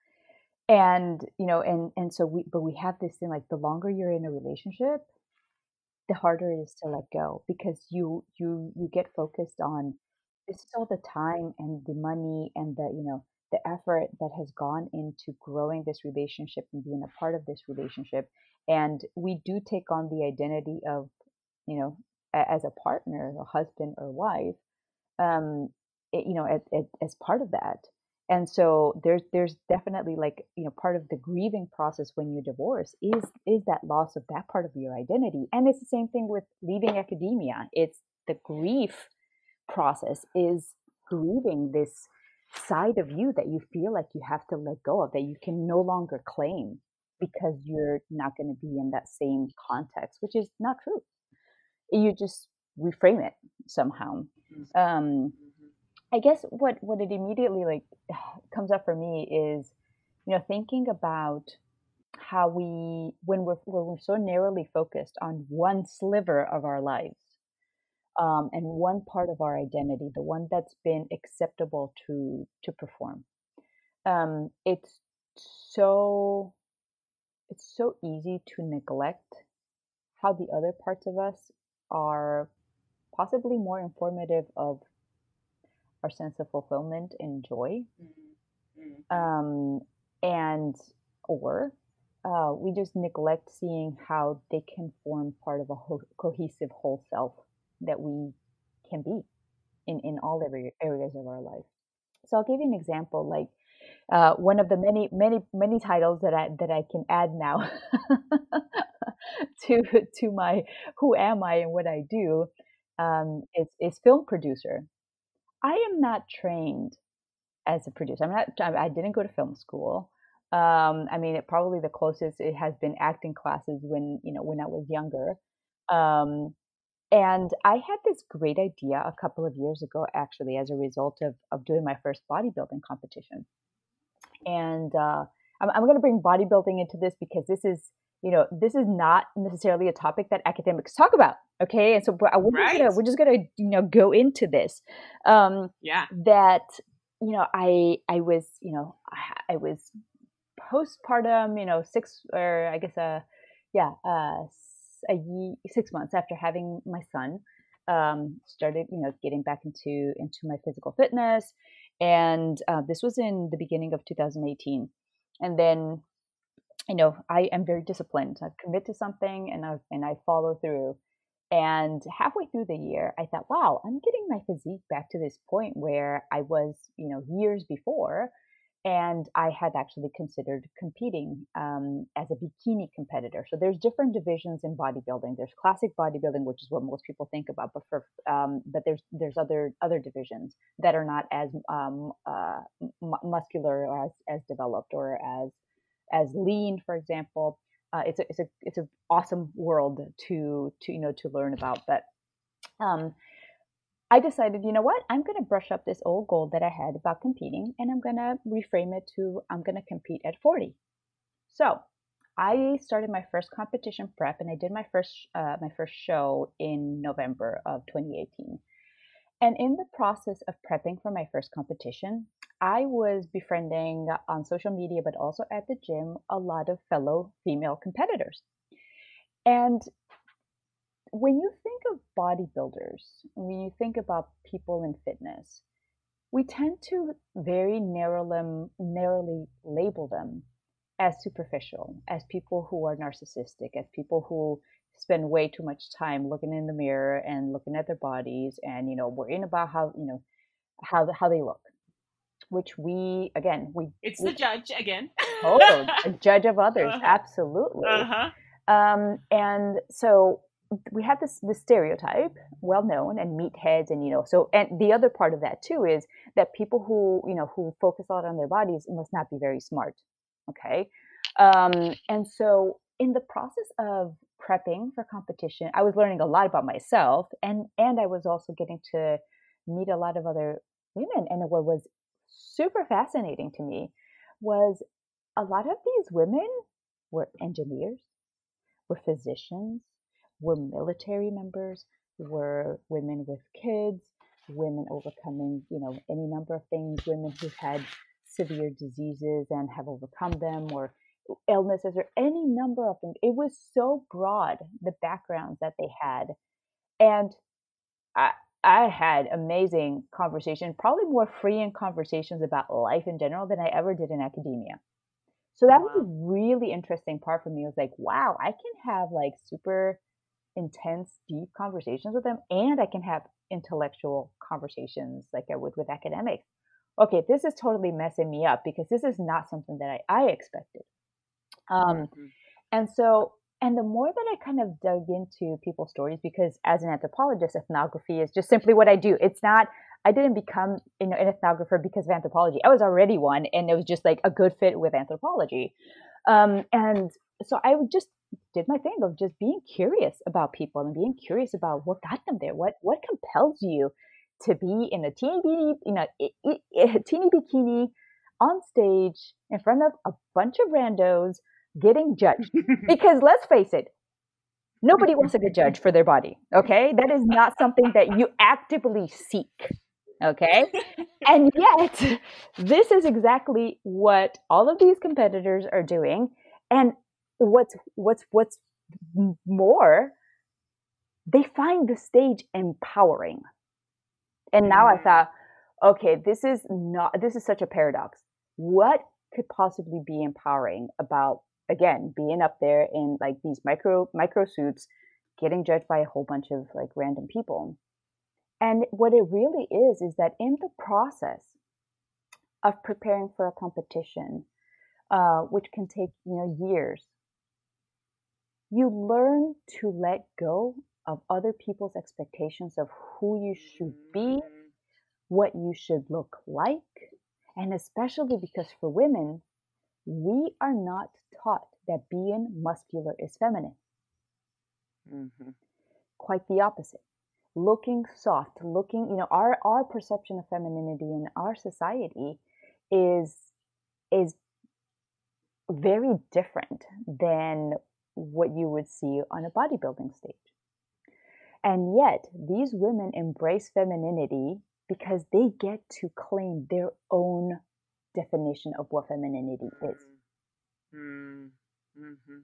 and you know and and so we but we have this thing like the longer you're in a relationship the harder it is to let go because you you you get focused on this is all the time and the money and the you know the effort that has gone into growing this relationship and being a part of this relationship. And we do take on the identity of you know as a partner a husband or wife um it, you know as, as part of that. And so there's there's definitely like you know part of the grieving process when you divorce is is that loss of that part of your identity. And it's the same thing with leaving academia. It's the grief process is grieving this side of you that you feel like you have to let go of that you can no longer claim because you're not going to be in that same context which is not true you just reframe it somehow mm-hmm. um, mm-hmm. i guess what what it immediately like comes up for me is you know thinking about how we when we're when we're so narrowly focused on one sliver of our lives um, and one part of our identity, the one that's been acceptable to to perform. Um, it's so it's so easy to neglect how the other parts of us are possibly more informative of our sense of fulfillment and joy. Mm-hmm. mm-hmm. Um, and or uh, we just neglect seeing how they can form part of a ho- cohesive whole self that we can be in, in all every areas of our life. So I'll give you an example, like uh, one of the many, many, many titles that I that I can add now to to my who am I and what I do um, is is film producer. I am not trained as a producer. I'm not. I didn't go to film school. Um, I mean, it, probably the closest it has been acting classes when you know when I was younger. Um, and I had this great idea a couple of years ago, actually, as a result of, of doing my first bodybuilding competition. And uh, I'm, I'm going to bring bodybuilding into this because this is, you know, this is not necessarily a topic that academics talk about. Okay, and so we're, right. gonna, we're just going to, you know, go into this. Um, yeah. That you know, I I was, you know, I, I was postpartum, you know, six or I guess uh, yeah, uh, a year, six months after having my son, um, started you know getting back into into my physical fitness, and uh, this was in the beginning of 2018, and then you know I am very disciplined. I commit to something and I and I follow through. And halfway through the year, I thought, wow, I'm getting my physique back to this point where I was, you know, years before and I had actually considered competing um, as a bikini competitor. So there's different divisions in bodybuilding. There's classic bodybuilding, which is what most people think about, but for um, but there's there's other other divisions that are not as um, uh, muscular or as as developed or as as lean, for example. Uh, it's a it's a it's an awesome world to to you know to learn about, but. Um, I decided, you know what? I'm going to brush up this old goal that I had about competing and I'm going to reframe it to I'm going to compete at 40. So I started my first competition prep and I did my first uh, my first show in November of 2018. And in the process of prepping for my first competition, I was befriending on social media, but also at the gym, a lot of fellow female competitors. And when you think of bodybuilders, when you think about people in fitness, we tend to very narrowly, label them as superficial, as people who are narcissistic, as people who spend way too much time looking in the mirror and looking at their bodies and you know worrying about how you know how how they look which we again we it's we, the judge again oh a judge of others uh-huh. absolutely uh-huh. um, and so we have this this stereotype well known and meatheads and you know so and the other part of that too is that people who you know who focus a lot on their bodies must not be very smart okay um, and so in the process of prepping for competition i was learning a lot about myself and and i was also getting to meet a lot of other women and what was super fascinating to me was a lot of these women were engineers were physicians were military members were women with kids women overcoming you know any number of things women who had severe diseases and have overcome them or illnesses or any number of things. It was so broad, the backgrounds that they had. And I, I had amazing conversation, probably more freeing conversations about life in general than I ever did in academia. So that wow. was a really interesting part for me. It was like, wow, I can have like super intense, deep conversations with them, and I can have intellectual conversations like I would with academics. Okay, this is totally messing me up because this is not something that I, I expected. Um, mm-hmm. And so, and the more that I kind of dug into people's stories, because as an anthropologist, ethnography is just simply what I do. It's not, I didn't become you know, an ethnographer because of anthropology. I was already one, and it was just like a good fit with anthropology. Um, and so I just did my thing of just being curious about people and being curious about what got them there. What what compels you to be in a teeny you know, a teeny bikini on stage in front of a bunch of randos getting judged. because let's face it, nobody wants to get judged for their body. Okay. That is not something that you actively seek. Okay. and yet, this is exactly what all of these competitors are doing. And what's what's what's more, they find the stage empowering. And now I mm. thought, okay, this is not this is such a paradox. What could possibly be empowering about again being up there in like these micro micro suits getting judged by a whole bunch of like random people and what it really is is that in the process of preparing for a competition uh, which can take you know years you learn to let go of other people's expectations of who you should be mm-hmm. what you should look like and especially because for women we are not taught that being muscular is feminine. Mm-hmm. Quite the opposite. Looking soft, looking, you know, our, our perception of femininity in our society is is very different than what you would see on a bodybuilding stage. And yet, these women embrace femininity because they get to claim their own definition of what femininity is. Mm-hmm. mm-hmm.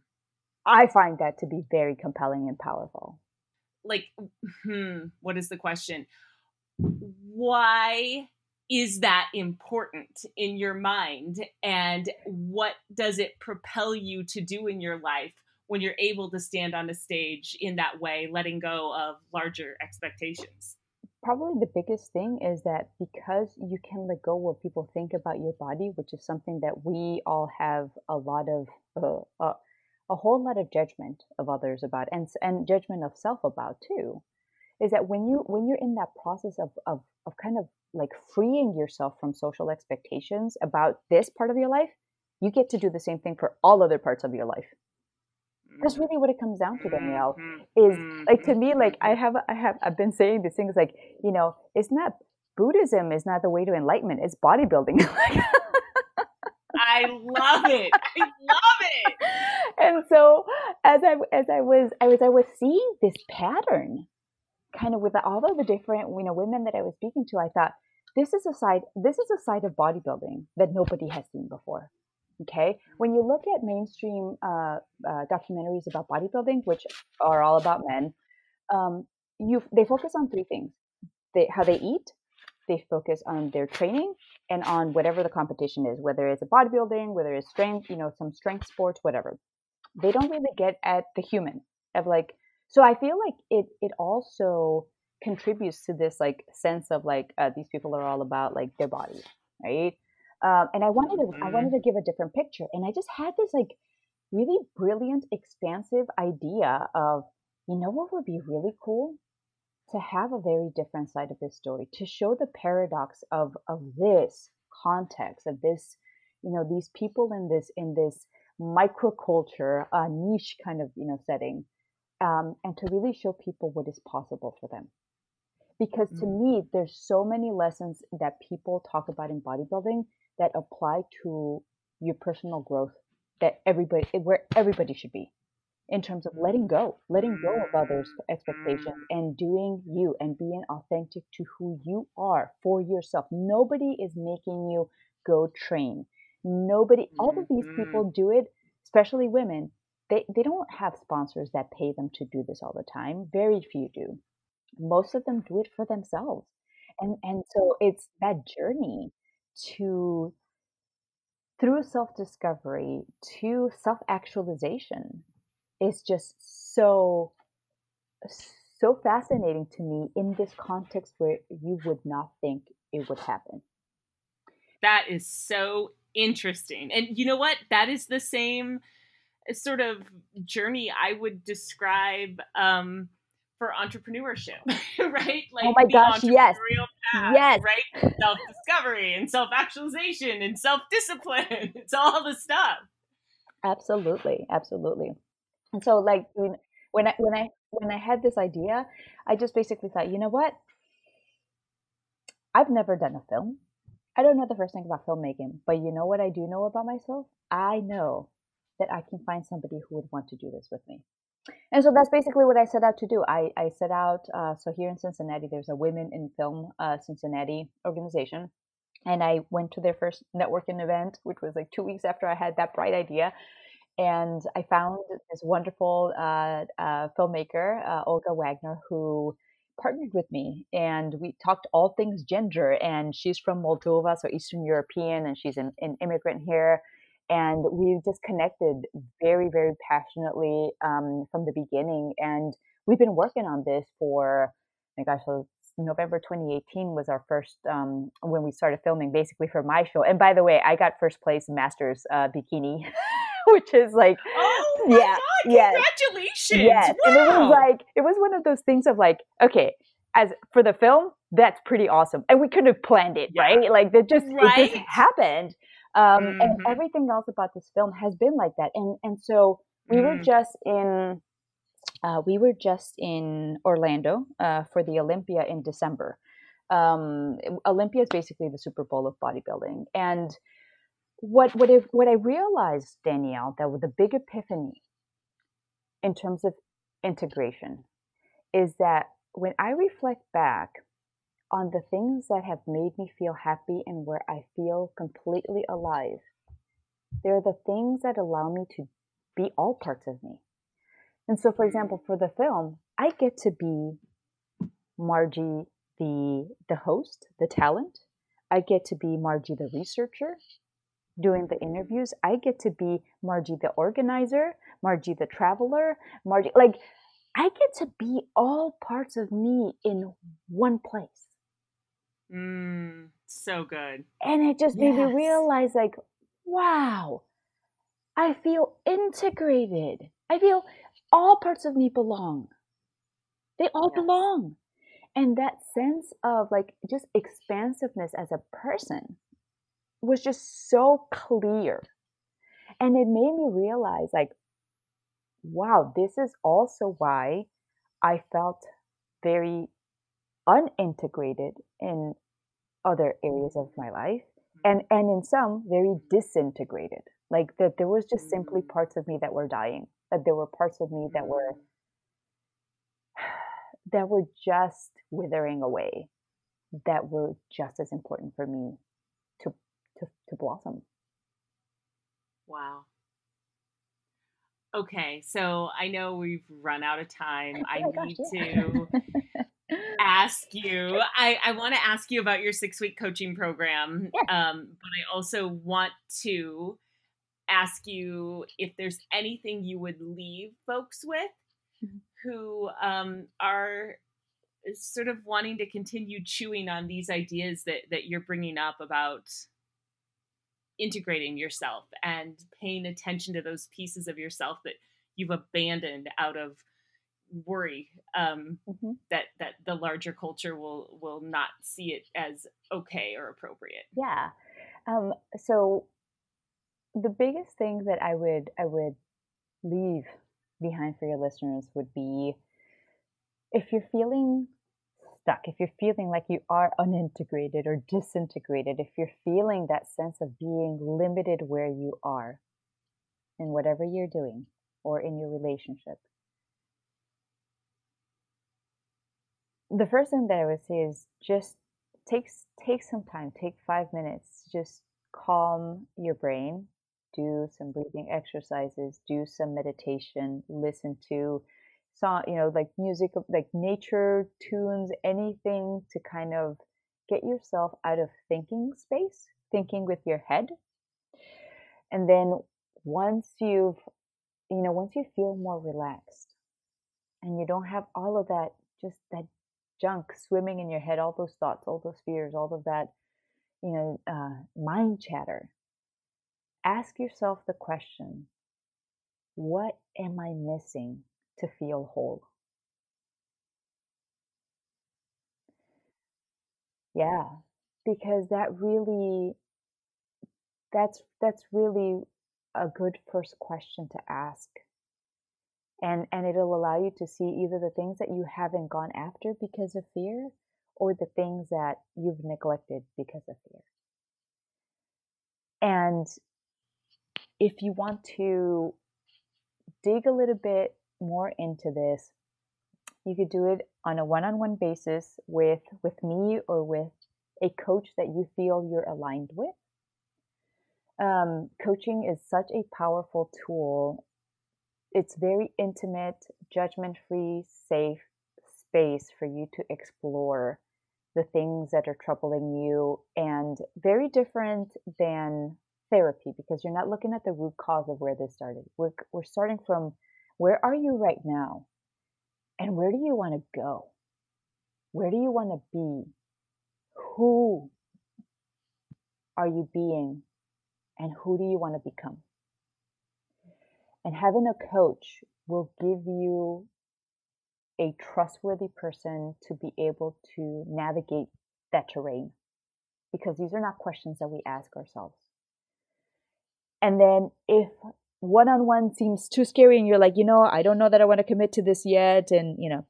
I find that to be very compelling and powerful. Like, hmm, what is the question? Why is that important in your mind? And what does it propel you to do in your life when you're able to stand on a stage in that way, letting go of larger expectations? Probably the biggest thing is that because you can let go what people think about your body, which is something that we all have a lot of uh, uh, a whole lot of judgment of others about, and and judgment of self about too, is that when you when you're in that process of of of kind of like freeing yourself from social expectations about this part of your life, you get to do the same thing for all other parts of your life that's really what it comes down to danielle mm-hmm. is like to me like i have i have i've been saying these things like you know it's not buddhism is not the way to enlightenment it's bodybuilding. I love it. I love it. And so as i as i was i was i was seeing this pattern kind of with all of the different you know women that i was speaking to i thought this is a side this is a side of bodybuilding that nobody has seen before Okay, when you look at mainstream uh, uh, documentaries about bodybuilding, which are all about men, um, you they focus on three things: they how they eat, they focus on their training, and on whatever the competition is, whether it's a bodybuilding, whether it's strength, you know, some strength sports, whatever. They don't really get at the human of like. So I feel like it it also contributes to this like sense of like uh, these people are all about like their body, right? Um, and I wanted to I wanted to give a different picture, and I just had this like really brilliant, expansive idea of you know what would be really cool? To have a very different side of this story to show the paradox of of this context of this you know these people in this in this microculture uh, niche kind of you know setting um, and to really show people what is possible for them. Because to mm. me there's so many lessons that people talk about in bodybuilding that apply to your personal growth that everybody where everybody should be in terms of letting go letting go of others expectations and doing you and being authentic to who you are for yourself. Nobody is making you go train. Nobody all of these mm-hmm. people do it especially women they, they don't have sponsors that pay them to do this all the time. Very few do. Most of them do it for themselves. And and so it's that journey to through self-discovery to self-actualization is just so so fascinating to me in this context where you would not think it would happen. That is so interesting and you know what? That is the same sort of journey i would describe um for entrepreneurship, right? Like oh my gosh, yes, path, yes, right? Self discovery and self actualization and self discipline. It's all the stuff. Absolutely, absolutely. And so, like when when I when I when I had this idea, I just basically thought, you know what? I've never done a film. I don't know the first thing about filmmaking, but you know what I do know about myself? I know that I can find somebody who would want to do this with me. And so that's basically what I set out to do. I, I set out, uh, so here in Cincinnati, there's a Women in Film uh, Cincinnati organization. And I went to their first networking event, which was like two weeks after I had that bright idea. And I found this wonderful uh, uh filmmaker, uh, Olga Wagner, who partnered with me. And we talked all things gender. And she's from Moldova, so Eastern European, and she's an, an immigrant here and we've just connected very very passionately um, from the beginning and we've been working on this for my gosh so november 2018 was our first um, when we started filming basically for my show and by the way i got first place masters uh, bikini which is like oh yeah God, yes congratulations yes wow. and it was like it was one of those things of like okay as for the film that's pretty awesome and we couldn't have planned it yeah. right like that just right? it just happened um, mm-hmm. And everything else about this film has been like that. And and so we mm. were just in uh, we were just in Orlando uh, for the Olympia in December. Um, Olympia is basically the Super Bowl of bodybuilding, and what what if, what I realized, Danielle, that with the big epiphany in terms of integration is that when I reflect back on the things that have made me feel happy and where I feel completely alive. They're the things that allow me to be all parts of me. And so, for mm-hmm. example, for the film, I get to be Margie, the, the host, the talent. I get to be Margie, the researcher, doing the interviews. I get to be Margie, the organizer, Margie, the traveler, Margie, like, I get to be all parts of me in one place. Mm, so good. And it just yes. made me realize like, wow, I feel integrated. I feel all parts of me belong. They all yes. belong. And that sense of like just expansiveness as a person was just so clear. And it made me realize like, wow, this is also why I felt very unintegrated in other areas of my life and and in some very disintegrated like that there was just simply mm. parts of me that were dying that there were parts of me that were that were just withering away that were just as important for me to to, to blossom wow Okay, so I know we've run out of time. I oh need gosh, yeah. to ask you. I, I want to ask you about your six week coaching program, um, but I also want to ask you if there's anything you would leave folks with mm-hmm. who um, are sort of wanting to continue chewing on these ideas that that you're bringing up about integrating yourself and paying attention to those pieces of yourself that you've abandoned out of worry um, mm-hmm. that that the larger culture will will not see it as okay or appropriate. Yeah. Um, so the biggest thing that I would I would leave behind for your listeners would be if you're feeling stuck, if you're feeling like you are unintegrated or disintegrated, if you're feeling that sense of being limited where you are in whatever you're doing or in your relationship, the first thing that I would say is just take take some time, take five minutes, just calm your brain, do some breathing exercises, do some meditation, listen to song, you know, like music, like nature tunes, anything to kind of get yourself out of thinking space, thinking with your head. And then once you've, you know, once you feel more relaxed and you don't have all of that, just that junk swimming in your head, all those thoughts, all those fears, all of that, you know, uh, mind chatter, ask yourself the question what am I missing to feel whole? Yeah, because that really that's that's really a good first question to ask and and it'll allow you to see either the things that you haven't gone after because of fear or the things that you've neglected because of fear. And if you want to dig a little bit more into this you could do it on a one-on-one basis with with me or with a coach that you feel you're aligned with. Um, coaching is such a powerful tool it's very intimate, judgment free, safe space for you to explore the things that are troubling you and very different than therapy because you're not looking at the root cause of where this started. We're, we're starting from where are you right now and where do you want to go? Where do you want to be? Who are you being and who do you want to become? And having a coach will give you a trustworthy person to be able to navigate that terrain because these are not questions that we ask ourselves. And then if one on one seems too scary and you're like, you know, I don't know that I want to commit to this yet, and you know,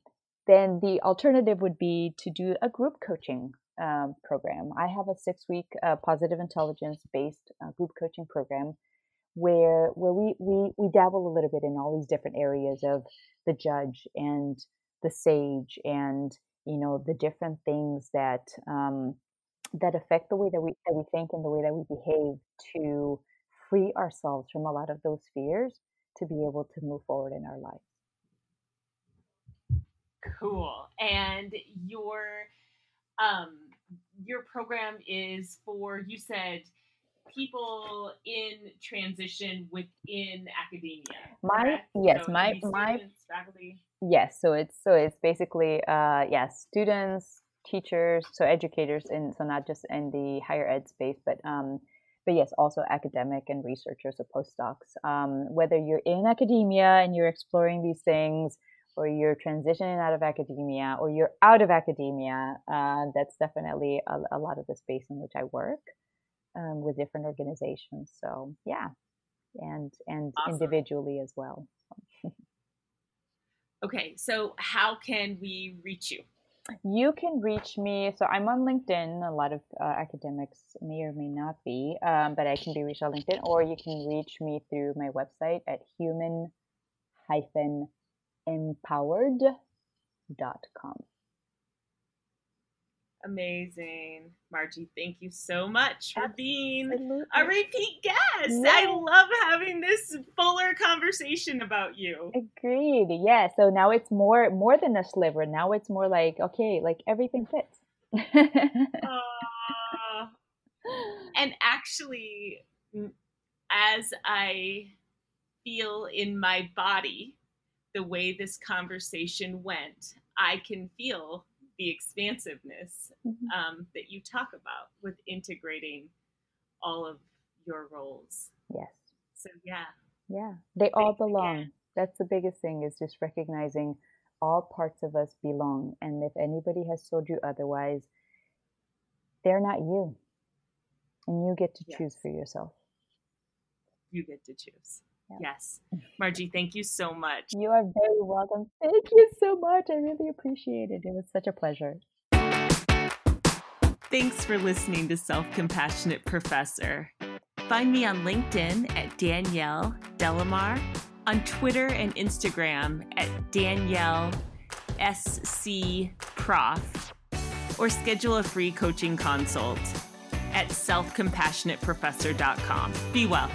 then the alternative would be to do a group coaching um, program. I have a six week uh, positive intelligence based uh, group coaching program where where we we we dabble a little bit in all these different areas of the judge and the sage and you know the different things that um, that affect the way that we that we think and the way that we behave to free ourselves from a lot of those fears to be able to move forward in our life. Cool. And your um your program is for you said people in transition within academia. My correct? yes, so my my faculty. Yes, so it's so it's basically uh yes, students, teachers, so educators in so not just in the higher ed space, but um but yes, also academic and researchers or postdocs. Um, whether you're in academia and you're exploring these things, or you're transitioning out of academia, or you're out of academia, uh, that's definitely a, a lot of the space in which I work um, with different organizations. So yeah, and and awesome. individually as well. okay, so how can we reach you? You can reach me. So I'm on LinkedIn. A lot of uh, academics may or may not be, um, but I can be reached on LinkedIn, or you can reach me through my website at human empowered.com. Amazing. Margie, thank you so much for being a repeat guest. Yeah. I love having this fuller conversation about you. Agreed. Yeah. So now it's more more than a sliver. Now it's more like, okay, like everything fits. uh, and actually as I feel in my body the way this conversation went, I can feel the expansiveness mm-hmm. um, that you talk about with integrating all of your roles. Yes. So yeah. Yeah, they all belong. That's the biggest thing is just recognizing all parts of us belong. And if anybody has told you otherwise, they're not you. And you get to yes. choose for yourself. You get to choose. Yes. Margie, thank you so much. You are very welcome. Thank you so much. I really appreciate it. It was such a pleasure. Thanks for listening to Self Compassionate Professor. Find me on LinkedIn at Danielle De La Mare, on Twitter and Instagram at Danielle SC Prof, or schedule a free coaching consult at selfcompassionateprofessor.com. Be well.